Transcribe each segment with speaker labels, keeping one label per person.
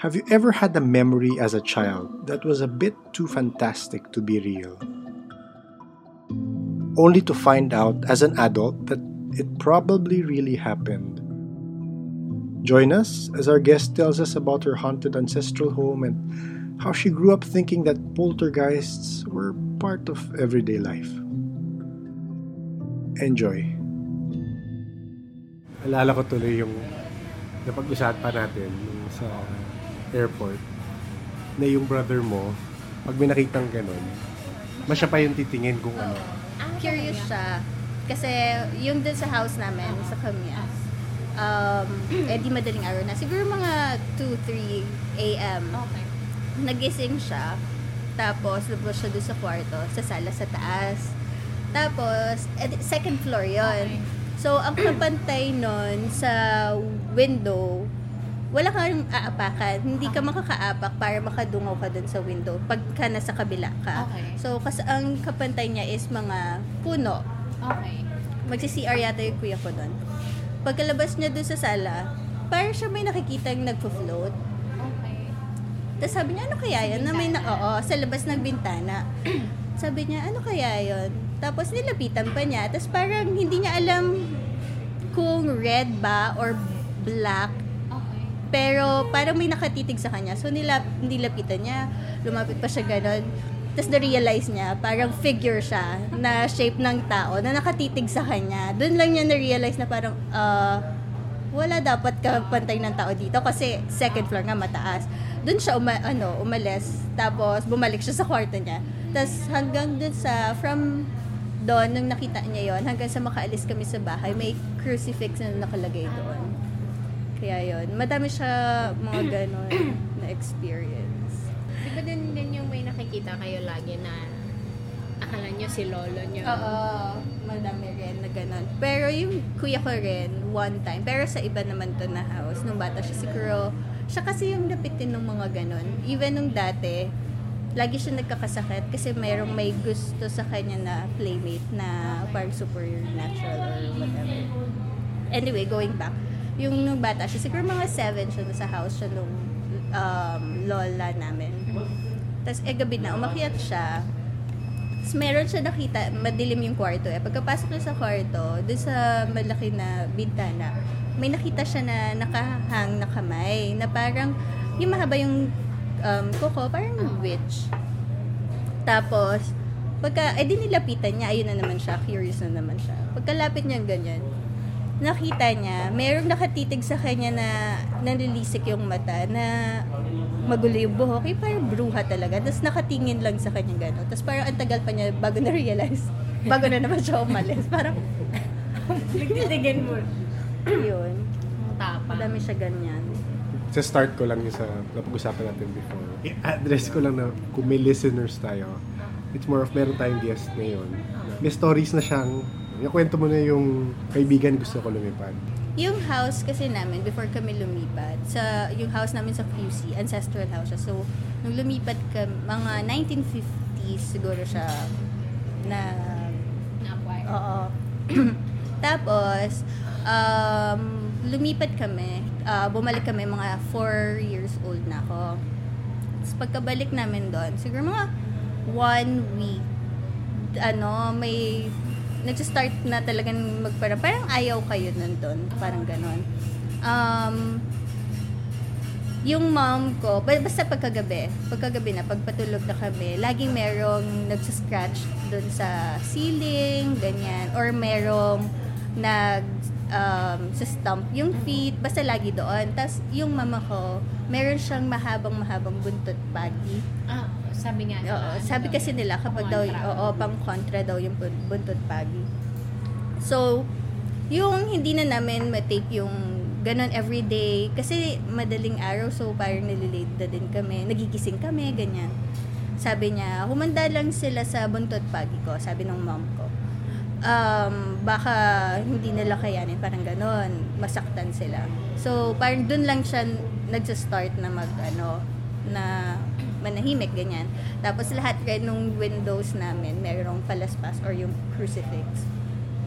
Speaker 1: Have you ever had a memory as a child that was a bit too fantastic to be real? Only to find out as an adult that it probably really happened. Join us as our guest tells us about her haunted ancestral home and how she grew up thinking that poltergeists were part of everyday life. Enjoy. Alala ko tuloy yung napag-usapan natin sa airport na yung brother mo, pag may nakitang ganun, masya pa yung titingin kung ano.
Speaker 2: Curious siya. Kasi yung dun sa house namin, sa Kamias, um, eh di madaling araw na. Siguro mga 2, 3 a.m.
Speaker 3: Okay.
Speaker 2: Nagising siya. Tapos, lubos siya doon sa kwarto, sa sala sa taas. Tapos, eh, second floor yon. So, ang kapantay nun sa window, wala kang aapakan. Hindi ka makakaapak para makadungaw ka dun sa window pagka nasa kabila ka.
Speaker 3: Okay.
Speaker 2: So, kasi ang kapantay niya is mga puno.
Speaker 3: Okay.
Speaker 2: Magsi-CR yata yung kuya ko doon. Pagkalabas niya doon sa sala, parang siya may nakikitang nagfo-float.
Speaker 3: Okay.
Speaker 2: Tapos sabi niya, ano kaya yan? Na may na, oo, sa labas ng bintana. sabi niya, ano kaya yon? Tapos nilapitan pa niya. Tapos parang hindi niya alam kung red ba or black. Pero parang may nakatitig sa kanya. So nilap, nilapitan niya. Lumapit pa siya ganun. Tapos na-realize niya, parang figure siya na shape ng tao na nakatitig sa kanya. Doon lang niya na-realize na parang, ah, wala dapat kapantay ng tao dito kasi second floor nga mataas. Doon siya uma, ano, umalis. Tapos bumalik siya sa kwarto niya. Tapos hanggang dun sa, from doon, nung nakita niya yon hanggang sa makaalis kami sa bahay, may crucifix na nakalagay doon. Kaya yon madami siya mga ganon na experience.
Speaker 3: Di ba din, din yung may nakikita kayo lagi na akala nyo si lolo nyo?
Speaker 2: Oo, madami rin na ganon. Pero yung kuya ko rin, one time, pero sa iba naman to na house, nung bata siya siguro, siya kasi yung napitin ng mga ganon. Even nung dati, lagi siya nagkakasakit kasi mayroong may gusto sa kanya na playmate na parang supernatural or whatever. Anyway, going back, yung nung bata siya, siguro mga seven siya sa house siya nung um, lola namin. Tapos eh gabi na, umakyat siya. Tapos meron siya nakita, madilim yung kwarto eh. Pagkapasok niya sa kwarto, doon sa malaki na bintana, may nakita siya na nakahang na kamay, na parang, yung mahaba yung um, kuko, parang witch. Tapos, pagka, eh di nilapitan niya, ayun na naman siya, curious na naman siya. Pagkalapit niya ganyan, nakita niya, merong nakatitig sa kanya na nanilisik yung mata, na magulo yung buhok, eh, parang bruha talaga. Tapos nakatingin lang sa kanya gano'n. Tapos parang ang tagal pa niya bago na-realize. Bago na naman siya umalis. Parang,
Speaker 3: Nagtitigin mo.
Speaker 2: yun.
Speaker 3: Ang tapa.
Speaker 2: Madami siya ganyan.
Speaker 1: Sa start ko lang yung sa napag-usapan natin before. I-address ko lang na kung may listeners tayo, it's more of meron tayong guest ngayon. May stories na siyang, yung kwento mo na yung kaibigan gusto ko lumipad.
Speaker 2: Yung house kasi namin, before kami lumipat, sa yung house namin sa QC, ancestral house siya. So, nung lumipat ka, mga 1950s siguro siya na
Speaker 3: Na-acquire.
Speaker 2: Oo. Tapos, um, lumipat kami. Ah, bumalik kami mga 4 years old na ako. Tapos pagkabalik namin doon, siguro mga one week, ano, may nag-start na talagang magpara. Parang ayaw kayo nandun. Parang ganon. Um, yung mom ko, ba- basta pagkagabi, pagkagabi na, pagpatulog na kami, laging merong nagsascratch dun sa ceiling, ganyan, or merong nag um, sa stump yung feet, basta lagi doon. Tapos yung mama ko, meron siyang mahabang mahabang buntot baggy.
Speaker 3: Ah, sabi nga.
Speaker 2: Oo,
Speaker 3: ano
Speaker 2: sabi kasi nila kapag daw, oo, pang kontra daw yung bun- buntot pagi. So, yung hindi na namin matake yung ganon everyday, kasi madaling araw, so parang nalilate na din kami, nagigising kami, ganyan. Sabi niya, humanda lang sila sa buntot pagi ko, sabi ng mom ko. Um, baka hindi nila kayanin, parang ganon, masaktan sila. So, parang dun lang siya nagsa-start na mag, ano, na manahimik, ganyan. Tapos lahat rin nung windows namin, merong palaspas or yung crucifix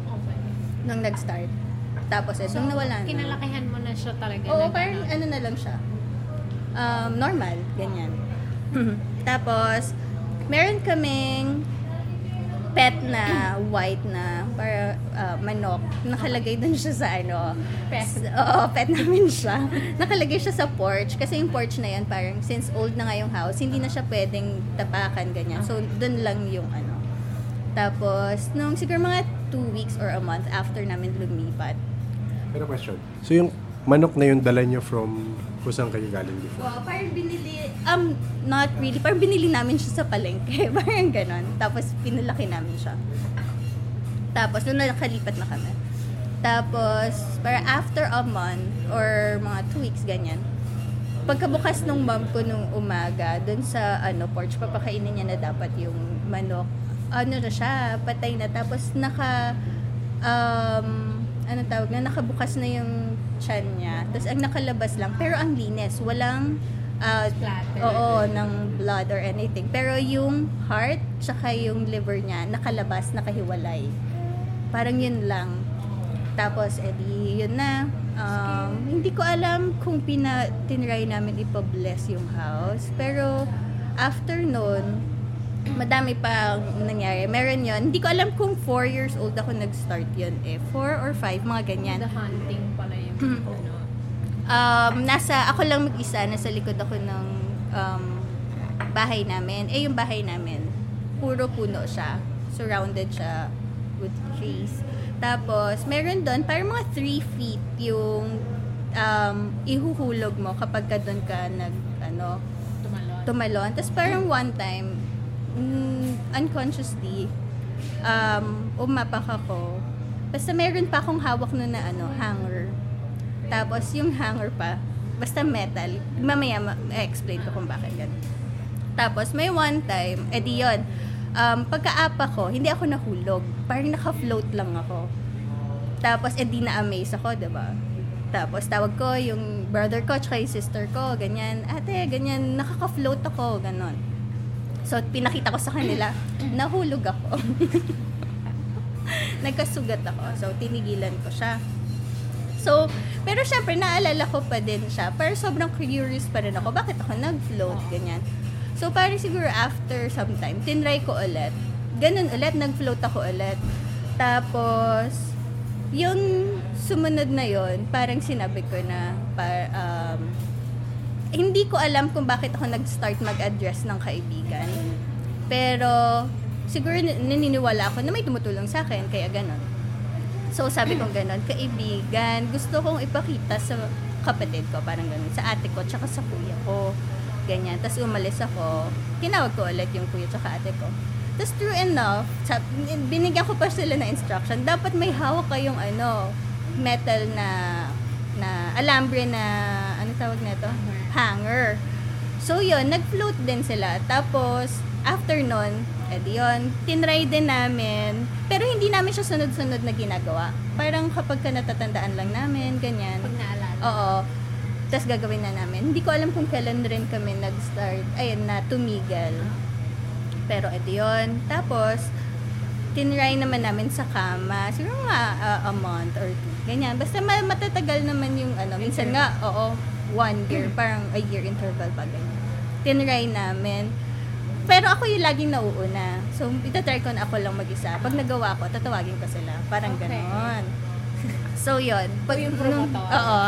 Speaker 3: Okay.
Speaker 2: nung nag-start. Tapos, eh, nung nawala na.
Speaker 3: kinalakihan mo na siya talaga.
Speaker 2: Oo, parang ano na lang siya. um, normal, ganyan. Tapos, meron kaming pet na white na para ah, manok. Nakalagay dun siya sa ano.
Speaker 3: Pet.
Speaker 2: Oo, pet namin siya. Nakalagay siya sa porch. Kasi yung porch na yan, parang since old na nga yung house, hindi na siya pwedeng tapakan, ganyan. So, dun lang yung ano. Tapos, nung siguro mga two weeks or a month after namin lumipat,
Speaker 1: Pero question. So yung manok na yun dala nyo from kung saan kayo galing before?
Speaker 2: Wow, parang binili, um, not really, parang binili namin siya sa palengke, parang ganon. Tapos, pinalaki namin siya. Tapos, nung nakalipat na kami. Tapos, para after a month, or mga two weeks, ganyan, pagkabukas nung mom ko nung umaga, dun sa, ano, porch, papakainin niya na dapat yung manok. Ano na siya, patay na. Tapos, naka, um, ano tawag na, nakabukas na yung chan niya. Tapos, ang nakalabas lang, pero ang linis. Walang,
Speaker 3: Splatter.
Speaker 2: oo, ng blood or anything. Pero yung heart, tsaka yung liver niya, nakalabas, nakahiwalay. Parang yun lang. Tapos, edi, yun na. Um, hindi ko alam kung pina, tinry namin ipa-bless yung house. Pero, after nun, madami pa nangyari. Meron yon Hindi ko alam kung 4 years old ako nag-start yun eh. 4 or 5, mga ganyan.
Speaker 3: The hunting pala yung ano.
Speaker 2: Um, nasa, ako lang mag-isa, nasa likod ako ng um, bahay namin. Eh, yung bahay namin, puro puno siya. Surrounded siya with trees. Tapos, meron doon, parang mga 3 feet yung um, ihuhulog mo kapag ka doon ka nag, ano,
Speaker 3: Tumalon.
Speaker 2: tumalon. Tapos parang one time, mm, unconsciously, um, umapak ako. Basta meron pa akong hawak nun na ano, hanger. Tapos yung hanger pa, basta metal. Mamaya ma- explain ko kung bakit ganun. Tapos may one time, edi yun, um, pagkaapa ko, hindi ako nahulog. Parang naka-float lang ako. Tapos edi na-amaze ako, ba? Tapos tawag ko yung brother ko tsaka yung sister ko, ganyan, ate, ganyan, nakaka-float ako, ganon. So, pinakita ko sa kanila, nahulog ako. Nagkasugat ako. So, tinigilan ko siya. So, pero syempre, naalala ko pa din siya. Pero sobrang curious pa rin ako. Bakit ako nag-float? Ganyan. So, parang siguro after some time, tinry ko ulit. Ganun ulit, nag-float ako ulit. Tapos, yung sumunod na yon parang sinabi ko na, par, um, hindi ko alam kung bakit ako nag-start mag-address ng kaibigan. Pero, siguro naniniwala ako na may tumutulong sa akin, kaya ganon. So, sabi ko ganon, kaibigan, gusto kong ipakita sa kapatid ko, parang ganon, sa ate ko, tsaka sa kuya ko. Ganyan. Tapos umalis ako, tinawag ko ulit yung kuya tsaka ate ko. Tapos true enough, binigyan ko pa sila ng instruction, dapat may hawak kayong ano, metal na na alambre na ano tawag nito? Hanger. So yun, nag-float din sila. Tapos after nun, edi yun, tinry din namin. Pero hindi namin siya sunod-sunod na ginagawa. Parang kapag ka natatandaan lang namin, ganyan.
Speaker 3: Pag naalala.
Speaker 2: Oo. Tapos gagawin na namin. Hindi ko alam kung kailan rin kami nag-start, ayun na, tumigil. Pero edi yun. Tapos, tinry naman namin sa kama. Siguro nga uh, a month or two. Ganyan. Basta ma- matatagal naman yung ano. Minsan nga, oo, one year. Parang a year interval pa ganyan. Tinry namin. Pero ako yung laging nauuna. So, itatry ko na ako lang mag-isa. Pag nagawa ko, tatawagin ko sila. Parang
Speaker 3: Okay.
Speaker 2: ganon. So, yun. Pag,
Speaker 3: yung
Speaker 2: nung-. Oo.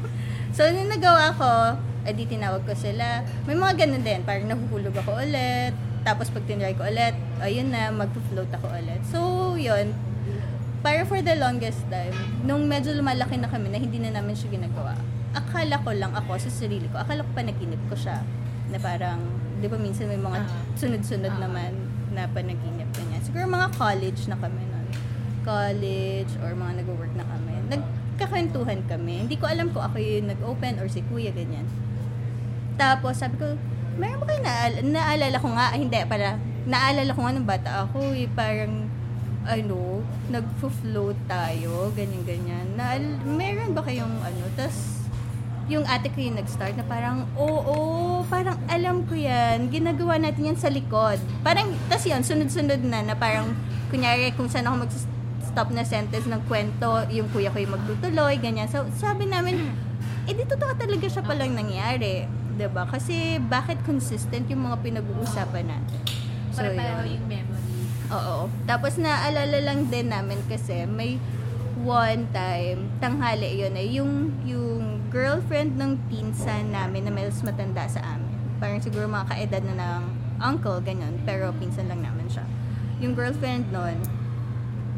Speaker 2: so, nung nagawa ko, edi tinawag ko sila. May mga ganun din. Parang nahuhulog ako ulit. Tapos pag tinry ko ulit, ayun na, magpo-float ako ulit. So, yun. Parang for the longest time, nung medyo lumalaki na kami na hindi na namin siya ginagawa, akala ko lang ako sa sarili ko, akala ko panaginip ko siya. Na parang, di ba minsan may mga
Speaker 3: Ah.
Speaker 2: sunod-sunod
Speaker 3: Ah.
Speaker 2: naman na panaginip ganyan. Siguro mga college na kami nun. College or mga nag-work na kami. Nagkakwentuhan kami. Hindi ko alam kung ako yung nag-open or si kuya ganyan. Tapos sabi ko, meron ba kayo naal- naalala ko nga, ah, hindi pala, naalala ko nga nung bata ako, eh, parang, ano, nag-float tayo, ganyan-ganyan. Naal- meron ba kayong ano, tas yung ate ko yung nag-start na parang, oo, parang alam ko yan, ginagawa natin yan sa likod. Parang, tas yun, sunod-sunod na, na parang, kunyari, kung saan ako mag-stop na sentence ng kwento, yung kuya ko yung magtutuloy, ganyan. So, sabi namin, eh, di totoo talaga siya palang nangyari. ba? Kasi bakit consistent yung mga pinag-uusapan natin?
Speaker 3: Para
Speaker 2: yun.
Speaker 3: pareho yung memory.
Speaker 2: Oo. Tapos naalala lang din namin kasi may one time, tanghali yun eh, yung, yung girlfriend ng pinsan namin na mas matanda sa amin. Parang siguro mga kaedad na ng uncle, ganyan. Pero pinsan lang namin siya. Yung girlfriend nun,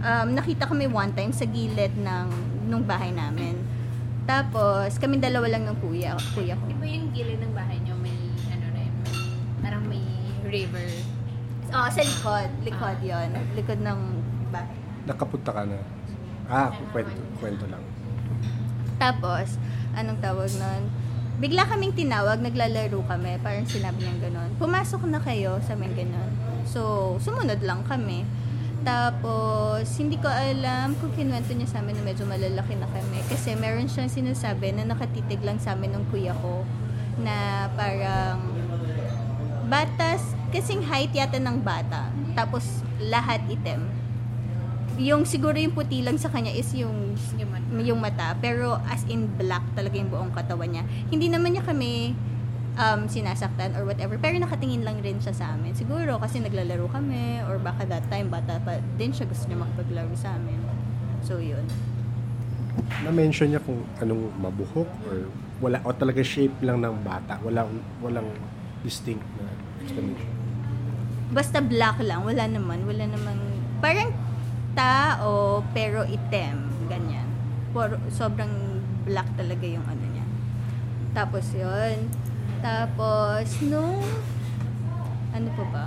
Speaker 2: um, nakita kami one time sa gilid ng nung bahay namin. Tapos, kami dalawa lang ng kuya, kuya ko.
Speaker 3: Di ba yung gilid ng bahay nyo may, ano na yun, parang may river.
Speaker 2: Oh, sa likod. Likod yon Likod ng bahay.
Speaker 1: Nakapunta ka na. Ah, kwento, kwento lang.
Speaker 2: Tapos, anong tawag nun? Bigla kaming tinawag, naglalaro kami. Parang sinabi niya ganun. Pumasok na kayo, sa amin ganun. So, sumunod lang kami. Tapos, hindi ko alam kung kinwento niya sa amin na medyo malalaki na kami. Kasi meron siyang sinasabi na nakatitig lang sa amin ng kuya ko na parang batas, kasing height yata ng bata. Tapos, lahat item. Yung siguro yung puti lang sa kanya is yung
Speaker 3: Yung man.
Speaker 2: yung mata, pero as in black talaga yung buong katawan niya. Hindi naman niya kami um, sinasaktan or whatever, pero nakatingin lang rin siya sa amin. Siguro kasi naglalaro kami or baka that time bata pa din siya gusto niya makipaglaro sa amin. So, yun.
Speaker 1: Na-mention niya kung anong mabuhok or wala o talaga shape lang ng bata. Walang walang distinct na explanation.
Speaker 2: Basta black lang, wala naman. Wala naman, parang tao pero item, ganyan. Por, sobrang black talaga yung ano niya. Tapos yun. Tapos, nung, ano pa ba?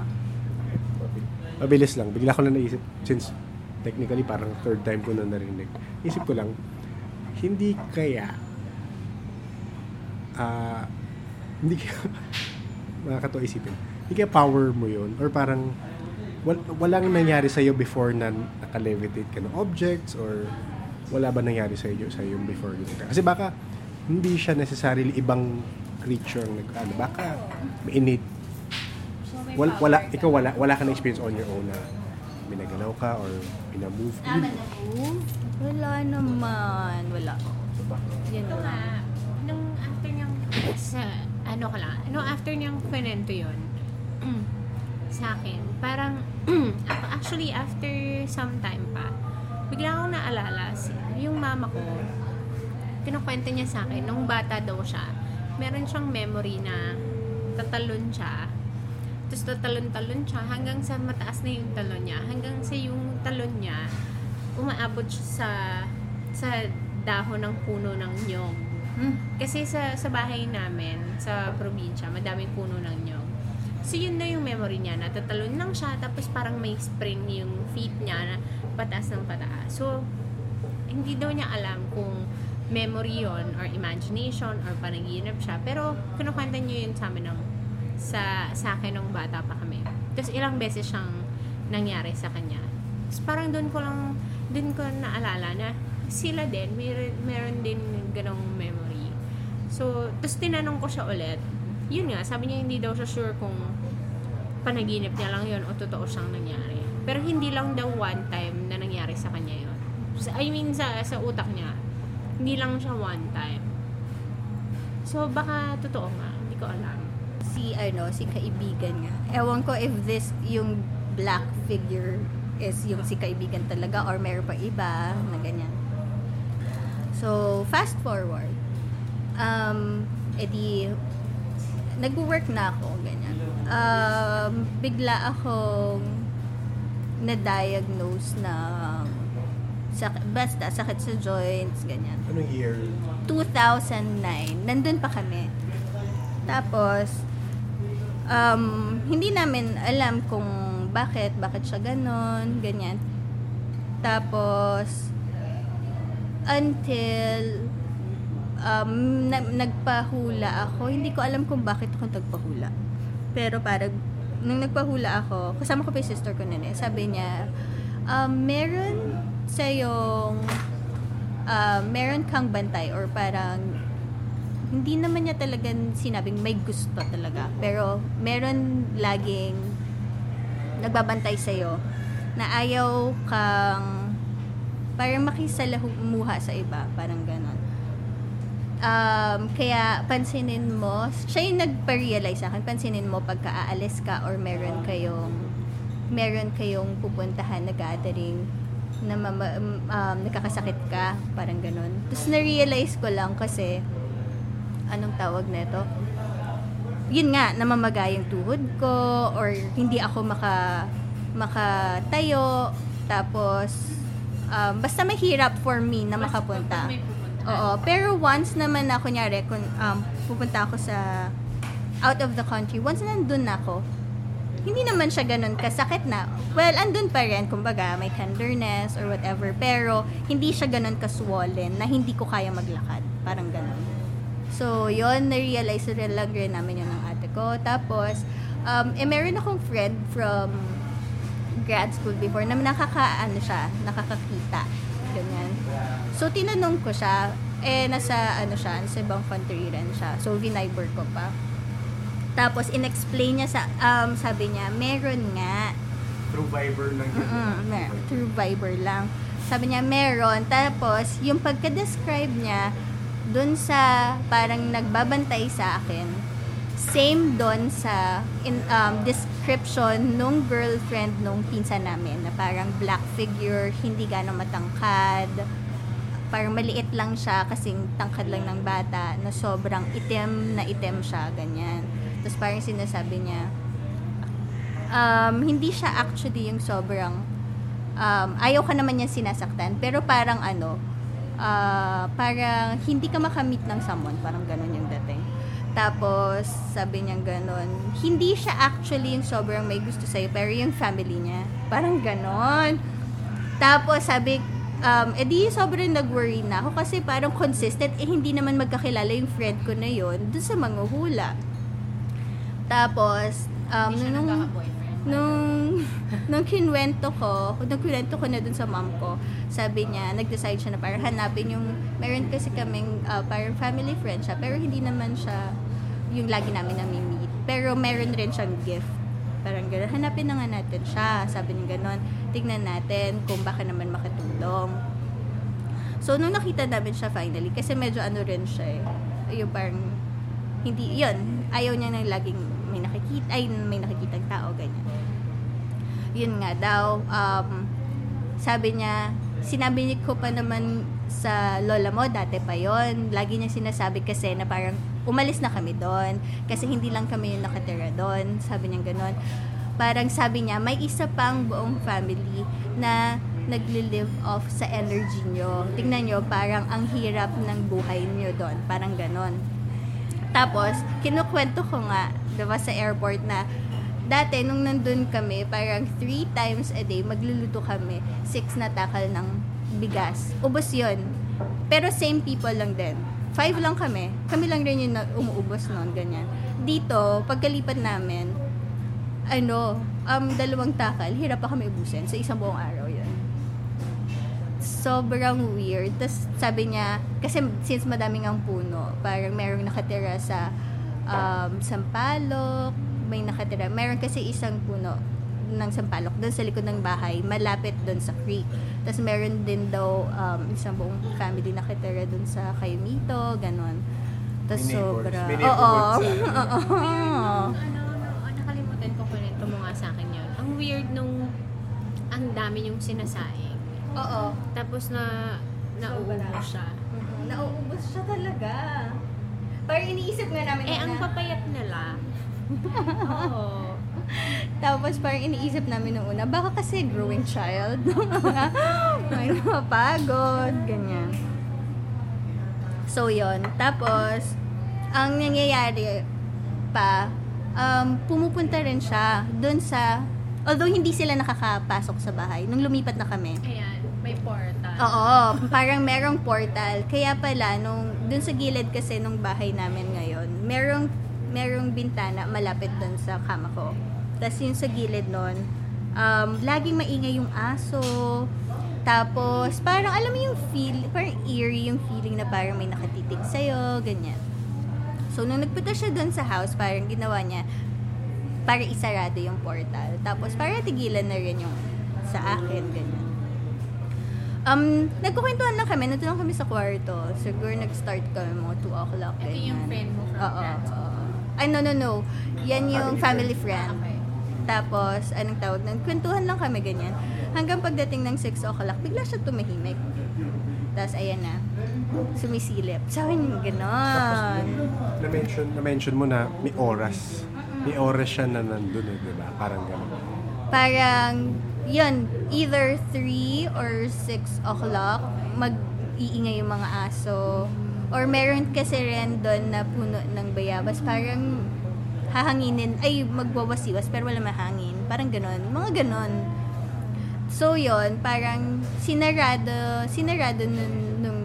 Speaker 1: Mabilis lang. Bigla ko na naisip since technically parang third time ko na narinig. Isip ko lang, hindi kaya ah hindi kaya nakakatawa isipin. Hindi kaya power mo yun or parang wal, walang nangyari sa'yo before na nakalevitate ka ng objects or wala ba nangyari sa'yo sa yung before yun? Kasi baka hindi siya necessarily ibang creature ang nag ano, baka may innate wala, wala
Speaker 3: ka.
Speaker 1: ikaw wala wala ka na experience on your own na binaganaw ka or pinamove
Speaker 3: na.
Speaker 2: Wala naman. Wala. Yan
Speaker 3: Ito nga, nung after niyang, sa, ano ka lang, nung after niyang kwento yun, sa akin, parang, actually after some time pa, bigla akong naalala, si, yung mama ko, kinukwento niya sa akin, nung bata daw siya, meron siyang memory na tatalon siya, tapos tatalon-talon siya hanggang sa mataas na yung talon niya, hanggang sa yung talon niya, umaabot siya sa sa dahon ng puno ng nyog.
Speaker 2: Hmm.
Speaker 3: Kasi sa sa bahay namin, sa probinsya, madaming puno ng nyog. So yun na yung memory niya, natatalon lang siya, tapos parang may spring yung feet niya na pataas ng pataas. So, hindi daw niya alam kung memory yon or imagination or panaginip siya. Pero, kinukwenta niyo yun sa amin ng, sa, sa akin nung bata pa kami. Tapos ilang beses siyang nangyari sa kanya. Tapos parang doon ko lang, doon ko naalala na sila din, meron, meron din ganong memory. So, tapos tinanong ko siya ulit. Yun nga, sabi niya hindi daw siya sure kung panaginip niya lang yun o totoo siyang nangyari. Pero hindi lang daw one time na nangyari sa kanya. Sa- I mean, sa, sa utak niya, hindi lang siya one time. So, baka totoo nga. Hindi ko alam.
Speaker 2: Si, ano, si kaibigan nga. Ewan ko if this, yung black figure is yung si kaibigan talaga or meron pa iba na ganyan. So, fast forward. Um, edi, nag-work na ako, ganyan. Um, bigla akong na-diagnose na sak- basta sakit sa joints, ganyan.
Speaker 1: Anong year?
Speaker 2: 2009. Nandun pa kami. Tapos, um, hindi namin alam kung bakit, bakit siya ganon, ganyan. Tapos, until um, na- nagpahula ako, hindi ko alam kung bakit ako nagpahula. Pero parang, nung nagpahula ako, kasama ko pa yung sister ko nun eh, sabi niya, um, meron sa'yong uh, meron kang bantay or parang hindi naman niya talaga sinabing may gusto talaga. Pero meron laging nagbabantay sa'yo na ayaw kang parang makisalamuha sa iba. Parang ganon. Um, kaya pansinin mo, siya yung nagpa-realize sa akin, pansinin mo pagka aalis ka or meron kayong meron kayong pupuntahan na gathering na mama, um, nakakasakit ka, parang ganun. Tapos na-realize ko lang kasi anong tawag nito? Yun nga, namamaga yung tuhod ko or hindi ako maka makatayo tapos um, basta mahirap for me na makapunta.
Speaker 3: Pupunta.
Speaker 2: Oo, pero once naman na kunyari kung um, pupunta ako sa out of the country, once na nandun na ako, hindi naman siya ganun kasakit na. Well, andun pa rin, kumbaga, may tenderness or whatever, pero hindi siya ganun kaswollen na hindi ko kaya maglakad. Parang ganun. So, yon na-realize na lang rin namin yun ng ate ko. Tapos, um, eh, meron akong friend from grad school before na nakaka, ano siya, nakakakita. Ganyan. So, tinanong ko siya, eh, nasa, ano siya, nasa ibang country rin siya. So, vinibor ko pa. Tapos, in-explain niya sa, um, sabi niya, meron nga.
Speaker 1: Through Viber lang yun.
Speaker 2: Mm, mer- through Viber lang. Sabi niya, meron. Tapos, yung pagka-describe niya, dun sa parang nagbabantay sa akin, same doon sa in, um, description nung girlfriend nung pinsan namin na parang black figure, hindi gano'ng matangkad, parang maliit lang siya kasing tangkad lang ng bata na sobrang itim na itim siya, ganyan. Tapos parang sinasabi niya, um, hindi siya actually yung sobrang um, ayaw ka naman niya sinasaktan pero parang ano ah, parang hindi ka makamit ng someone parang ganun yung dating tapos sabi niya ganun hindi siya actually yung sobrang may gusto sa'yo pero yung family niya parang ganun tapos sabi um, edi sobrang nag-worry na ako kasi parang consistent eh hindi naman magkakilala yung friend ko na yon dun sa mga hula tapos um, nung, nung nung kinwento ko, nung kinwento ko na dun sa mom ko, sabi niya, nag-decide siya na parang hanapin yung, meron kasi kaming uh, parang family friend siya, pero hindi naman siya yung lagi namin nami-meet. Pero meron rin siyang gift. Parang gano'n, hanapin na nga natin siya. Sabi niya gano'n, tignan natin kung baka naman makatulong. So, nung nakita namin siya finally, kasi medyo ano rin siya eh, yung parang, hindi, yun, ayaw niya na laging may nakikita, ay, may nakikitang tao, ganyan. Yun nga daw, um, sabi niya, sinabi niya ko pa naman sa lola mo, dati pa yon Lagi niya sinasabi kasi na parang umalis na kami doon. Kasi hindi lang kami yung nakatira doon. Sabi niya ganon. Parang sabi niya, may isa pang buong family na nagli-live off sa energy nyo. Tingnan nyo, parang ang hirap ng buhay nyo doon. Parang ganon. Tapos, kinukwento ko nga, diba sa airport na dati nung nandun kami, parang three times a day, magluluto kami, six na takal ng bigas. Ubos yun. Pero same people lang din. Five lang kami. Kami lang rin yung umuubos noon, ganyan. Dito, pagkalipat namin, ano, um, dalawang takal, hirap pa kami ubusin sa isang buong araw yun. Sobrang weird. Tapos sabi niya, kasi since madaming ang puno, parang merong nakatira sa um, Sampalok, may nakatira. Meron kasi isang puno ng Sampalok doon sa likod ng bahay, malapit doon sa creek. Tapos meron din daw um, isang buong family nakatira doon sa Kayumito, ganon. Tapos sobra. Oo. Oo.
Speaker 3: ano, ano, nakalimutan ko kwento mo nga sa akin yun. Ang weird nung ang dami yung sinasaing.
Speaker 2: Oo.
Speaker 3: Tapos na nauubos siya.
Speaker 2: Mhm. Nauubos siya talaga. Parang iniisip nga namin
Speaker 3: Eh, ang
Speaker 2: na-
Speaker 3: papayat nila. Oo.
Speaker 2: Tapos parang iniisip namin nung una, baka kasi growing child. May mapagod, ganyan. So, yon Tapos, ang nangyayari pa, um, pumupunta rin siya dun sa, although hindi sila nakakapasok sa bahay, nung lumipat na kami.
Speaker 3: Ayan, may portal.
Speaker 2: Oo, parang merong portal. Kaya pala, nung, dun sa gilid kasi nung bahay namin ngayon, merong, merong bintana malapit dun sa kama ko. Tapos yung sa gilid nun, um, laging maingay yung aso. Tapos, parang alam mo yung feel, parang eerie yung feeling na parang may nakatitig sa'yo, ganyan. So, nung nagpunta siya dun sa house, parang ginawa niya, para isarado yung portal. Tapos, para tigilan na rin yung sa akin, ganyan. Um, nagkukwentuhan lang kami. Nandun lang kami sa kwarto. Siguro nag-start kami mga 2 o'clock.
Speaker 3: Ito yung friend mo from
Speaker 2: Oo. Ay, no, no, no. Yan yung
Speaker 1: Family
Speaker 2: family friend.
Speaker 3: Okay.
Speaker 2: Tapos, anong tawag nun? Kwentuhan lang kami ganyan. Hanggang pagdating ng 6 o'clock, bigla siya tumahimik. Tapos, ayan na. Sumisilip. Sabi niya, ganon.
Speaker 1: Na-mention, na-mention mo na may oras. May oras siya na nandun eh, di ba? Parang gano'n.
Speaker 2: Parang, yun, either 3 or 6 o'clock, mag-iingay yung mga aso. Or meron kasi rin doon na puno ng bayabas. Parang hahanginin, ay magwawasiwas pero wala mahangin. Parang ganon. Mga ganon. So yun, parang sinarado, sinarado nung, nung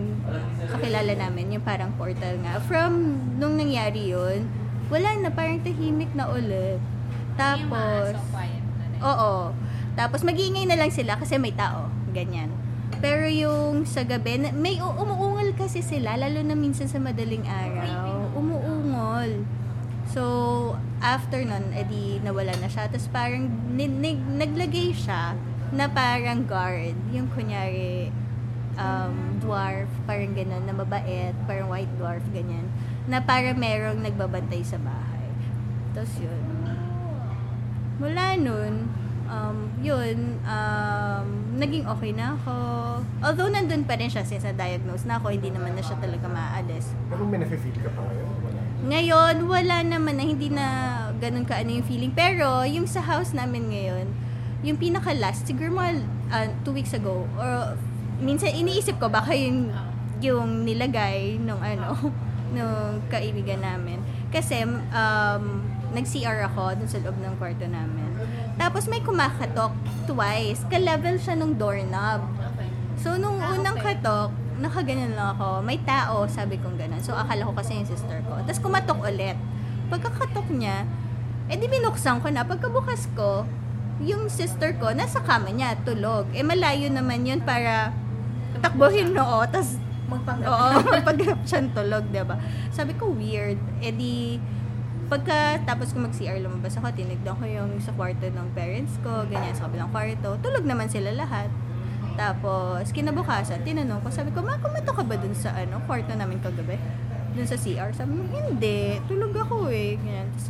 Speaker 2: kakilala namin, yung parang portal nga. From nung nangyari yun, wala na, parang tahimik na ulit. Tapos. Oo. Tapos mag-iingay na lang sila kasi may tao. Ganyan. Pero yung sa gabi, may u- umuungol kasi sila, lalo na minsan sa madaling araw. So, after nun, edi nawala na siya. Tapos parang ni- ni- naglagay siya na parang guard. Yung kunyari, um, dwarf, parang ganun, na mabait, parang white dwarf, ganyan. Na parang merong nagbabantay sa bahay. Tapos yun mula nun, um, yun, um, naging okay na ako. Although nandun pa rin siya since na-diagnose na ako, hindi naman na siya talaga maalis.
Speaker 1: Pero may nafe-feel ka pa ngayon?
Speaker 2: Ngayon, wala naman na, hindi na ganun ka ano yung feeling. Pero, yung sa house namin ngayon, yung pinaka-last, siguro mga uh, two weeks ago, or minsan iniisip ko baka yung, yung nilagay nung ano, nung kaibigan namin. Kasi, um, nag-CR ako dun sa loob ng kwarto namin. Tapos may kumakatok twice. Ka-level siya nung doorknob. So, nung
Speaker 3: Ah,
Speaker 2: unang katok, nakaganyan lang ako. May tao, sabi kong ganun. So, akala ko kasi yung sister ko. Tapos kumatok ulit. Pagkakatok niya, eh di binuksan ko na. Pagkabukas ko, yung sister ko, nasa kama niya, tulog. Eh, malayo naman yun para takbuhin noo. Tapos,
Speaker 3: Magpanggap.
Speaker 2: oo, pagkap siyang tulog, diba? Sabi ko, weird. Eh di, pagka tapos ko mag-CR lumabas ako, tinignan ko yung sa kwarto ng parents ko, ganyan sa kabilang kwarto. Tulog naman sila lahat. Tapos, kinabukasan, tinanong ko, sabi ko, ma, kumato ka ba dun sa ano, kwarto namin kagabi? Dun sa CR? Sabi mo, hindi. Tulog ako eh. Ganyan. Tapos,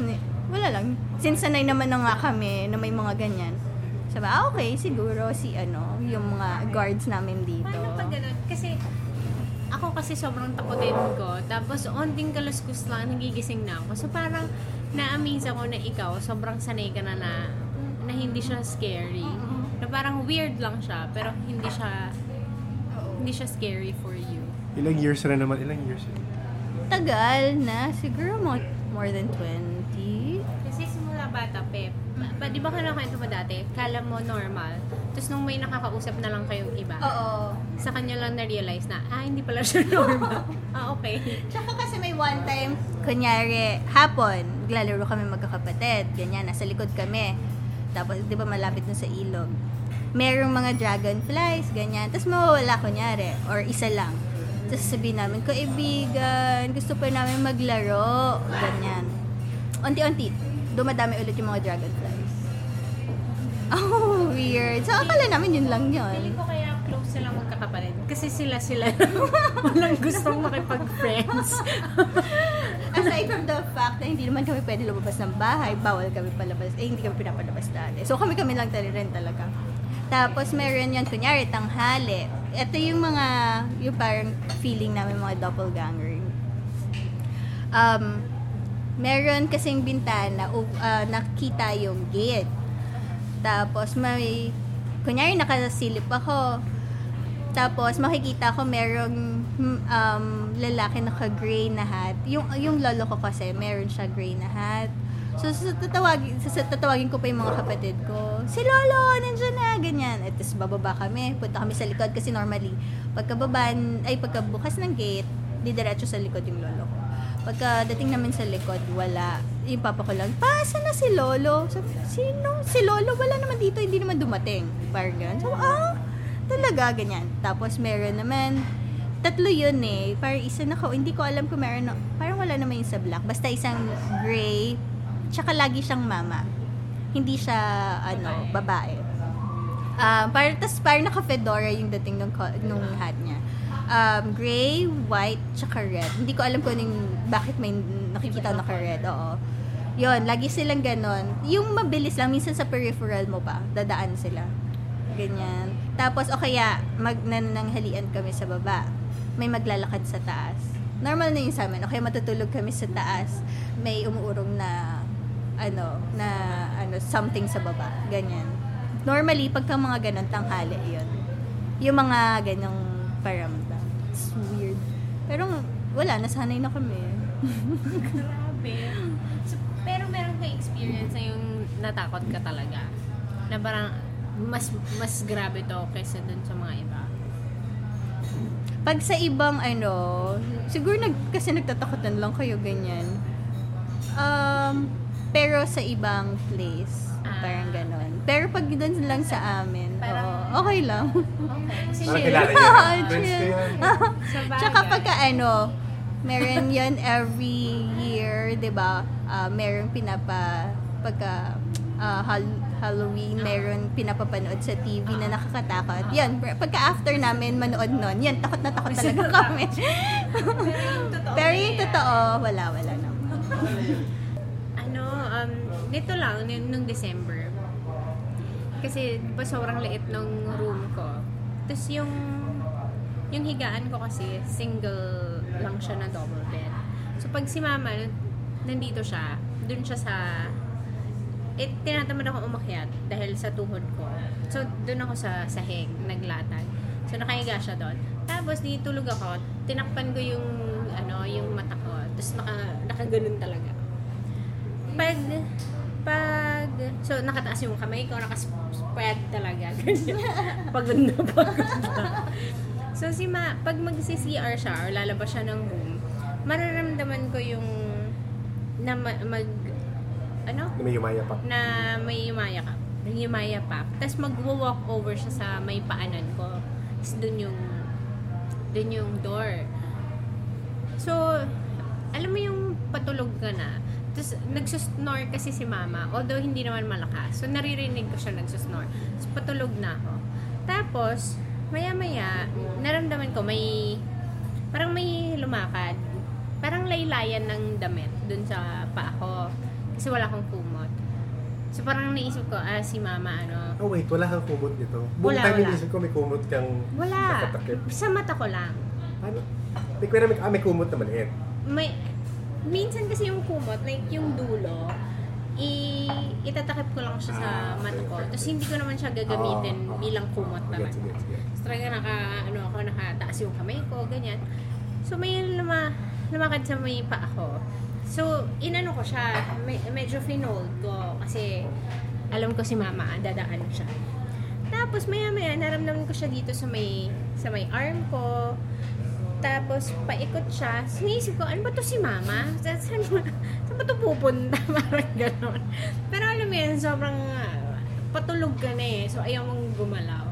Speaker 2: wala lang. Since sanay naman na nga kami na may mga ganyan. Sabi, ah, okay, siguro si ano, yung mga guards namin dito.
Speaker 3: Paano pag ganun? Kasi, ako kasi sobrang takutin ko. Tapos, onting kaluskus lang, nagigising na ako. So, parang, na-amaze ako na ikaw, sobrang sanay ka na na, na hindi siya scary. Na parang weird lang siya, pero hindi siya, hindi siya scary for you.
Speaker 1: Ilang years na naman? Ilang years? yun?
Speaker 2: Tagal na, siguro more, more than 20.
Speaker 3: Kasi simula bata, Pep, ba, ba- di ba ka nakwento mo dati, kala mo normal, tapos nung may nakakausap na lang kayong iba,
Speaker 2: Oo.
Speaker 3: sa kanya lang na-realize na, ah, hindi pala siya normal. ah, okay.
Speaker 2: Tsaka kasi may one time, kunyari, hapon, naglalaro kami magkakapatid, ganyan, nasa likod kami. Tapos, di ba malapit na sa ilog. Merong mga dragonflies, ganyan. Tapos mawawala, kunyari, or isa lang. Tapos sabihin namin, kaibigan, gusto pa namin maglaro, ganyan. Unti-unti, dumadami ulit yung mga dragonflies. Oh, weird. So, akala namin yun lang yun.
Speaker 3: ko kaya close silang magkakapatid. Kasi sila-sila walang gustong makipag-friends.
Speaker 2: Aside from the fact na hindi naman kami pwede lumabas ng bahay, bawal kami palabas, eh hindi kami pinapalabas dati. So kami-kami lang tali rin talaga. Tapos meron yan, kunyari, tanghali. Ito yung mga, yung parang feeling namin mga doppelganger. Um, meron kasing bintana, ah, nakita yung gate. Tapos may, kunyari nakasilip ako, tapos makikita ko merong um, lalaki naka-gray na hat. Yung yung lolo ko kasi meron siya gray na hat. So tatawagin, tatawagin ko pa yung mga kapatid ko. Si Lolo, nandiyan na, ganyan. At tapos bababa kami, punta kami sa likod kasi normally pagkababa, ay pagkabukas ng gate, didiretso sa likod yung lolo ko. Pagka dating namin sa likod, wala. Yung papa ko lang, pa, na si Lolo? Sabi, sino? Si Lolo, wala naman dito, hindi naman dumating. Parang ganun. So, ah, talaga, ganyan. Tapos meron naman, tatlo yun eh. Parang isa na ko, hindi ko alam kung meron, na- parang wala naman yung sa black. Basta isang gray, tsaka lagi siyang mama. Hindi siya, ano, babae. Um, parang, tas parang naka-fedora yung dating nung, nung hat niya. Um, gray, white, tsaka red. Hindi ko alam kung anong, bakit may nakikita naka-red. Oo. Yun, lagi silang ganon. Yung mabilis lang, minsan sa peripheral mo pa, dadaan sila. Ganyan. Tapos, o kaya, mag nananghalian kami sa baba. May maglalakad sa taas. Normal na yun sa amin. O kaya matutulog kami sa taas. May umuurong na, ano, na, ano, something sa baba. Ganyan. Normally, pagka mga ganon, tanghali yun. Yung mga ganyang paramdam. It's weird. Pero, wala, nasanay na kami.
Speaker 3: Grabe. So, pero meron kang experience na yung natakot ka talaga. Na parang mas mas grabe to kaysa dun sa mga iba.
Speaker 2: Pag sa ibang ano, siguro nag, kasi nagtatakotan lang kayo ganyan. Um, pero sa ibang place,
Speaker 3: Ah.
Speaker 2: parang ganon. Pero pag doon lang sa amin,
Speaker 3: Parang-
Speaker 2: oo, okay lang.
Speaker 3: Okay. Kasi
Speaker 1: Parang
Speaker 3: chill.
Speaker 2: Tsaka pagka ano, meron yon every year, 'di ba? Ah, meron pinapa pagka ah, Hal- Halloween, meron pinapapanood sa TV na nakakatakot. Yan, pagka after namin manood nun, yan, takot na takot talaga kami.
Speaker 3: Pero yung totoo.
Speaker 2: Yung totoo, wala, wala naman.
Speaker 3: ano, um, nito lang, nung, nung December. Kasi, di ba sobrang liit ng room ko. Tapos yung, yung higaan ko kasi, single lang siya na double bed. So, pag si mama, nandito siya, dun siya sa, eh, tinatamad ako umakyat dahil sa tuhod ko. So, dun ako sa sahig, naglatag. So, nakahiga siya doon. Tapos, di tulog ako, tinakpan ko yung, ano, yung mata ko. Tapos, naka, nakaganon talaga pag pag so nakataas yung kamay ko nakaspread talaga pagod na pagod na so si ma pag magsi-CR siya or lalabas siya ng room mararamdaman ko yung na ma- mag ano?
Speaker 1: Na may umaya pa.
Speaker 3: na may yumaya ka. Yumaya pa. Tapos magwo-walk over siya sa may paanan ko. Tapos dun yung dun yung door. So alam mo yung patulog ka na. Tapos nagsusnore kasi si mama although hindi naman malakas. So naririnig ko siya nagsusnore. Tapos patulog na ako. Tapos maya maya naramdaman ko may parang may lumakad. Parang laylayan ng damit dun sa paa ko kasi wala akong kumot so parang naisip ko ah si mama ano
Speaker 1: Oh wait, wala kang kumot nito. Buong
Speaker 3: Wala,
Speaker 1: time
Speaker 3: wala.
Speaker 1: inisip ko may kumot kang
Speaker 3: wala
Speaker 1: nakatakip.
Speaker 3: sa mata ko lang
Speaker 1: Ano? May, kuwera, may, ah, may kumot na maliit.
Speaker 3: may minsan kasi yung kumot like yung dulo i itatakip ko lang siya sa
Speaker 1: Ah, okay,
Speaker 3: mata ko tapos hindi ko naman siya gagamitin
Speaker 1: Ah, ah.
Speaker 3: bilang kumot naman
Speaker 1: gets, gets.
Speaker 3: So, talaga naka, ano ako, nakataas yung kamay ko, ganyan. So, may luma, lumakad sa may paa ko. So, inano ko siya, me- medyo finold ko kasi alam ko si mama, dadaan siya. Tapos, maya maya, naramdaman ko siya dito sa may, sa may arm ko. Tapos, paikot siya. Sinisip ko, ano ba to si mama? Sa- Saan, ba- saan ba to pupunta? Parang gano'n. Pero alam mo yan, sobrang ah, patulog ka na eh. So, ayaw mong gumalaw.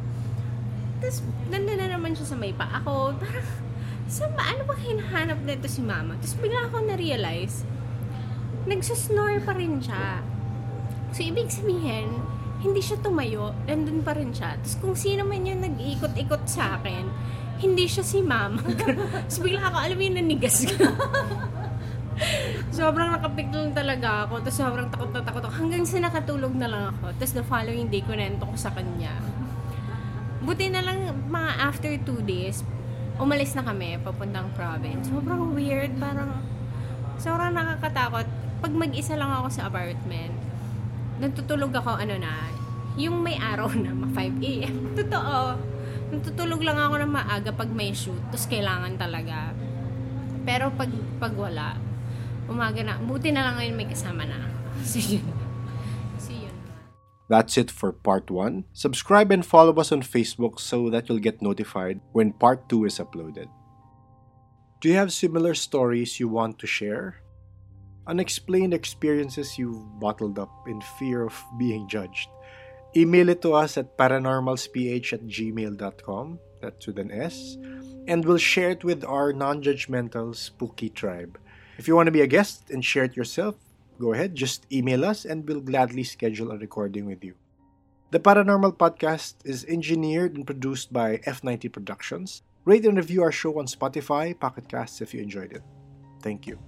Speaker 3: Tapos, nandun na naman siya sa may pa. Ako, parang, ba? Ano bang hinahanap nito si mama? Tapos, bigla ako na-realize, nagsusnore pa rin siya. So, ibig sabihin, hindi siya tumayo, nandun pa rin siya. Tapos, kung sino man yung nag-ikot-ikot sa akin, hindi siya si mama. Tapos, bigla ako, alam mo yung nanigas ka. sobrang nakapiktul talaga ako. Tapos, sobrang takot na takot ako. Hanggang sa nakatulog na lang ako. Tapos, the following day, kunento ko sa kanya. Buti na lang, mga after two days, umalis na kami, papuntang province. Sobrang weird, parang, sobrang nakakatakot. Pag mag-isa lang ako sa apartment, natutulog ako, ano na, yung may araw na, ma 5 a.m. Totoo. Natutulog lang ako na maaga pag may shoot, tapos kailangan talaga. Pero pag, pag wala, umaga na, buti na lang ngayon may kasama na. Yun.
Speaker 1: That's it for part 1. Subscribe and follow us on Facebook so that you'll get notified when part 2 is uploaded. Do you have similar stories you want to share? Unexplained experiences you've bottled up in fear of being judged? Email it to us at paranormalsph at gmail.com. That's with an S. And we'll share it with our non judgmental spooky tribe. If you want to be a guest and share it yourself, go ahead, just email us and we'll gladly schedule a recording with you. The Paranormal Podcast is engineered and produced by F90 Productions. Rate and review our show on Spotify, Pocket Casts if you enjoyed it. Thank you.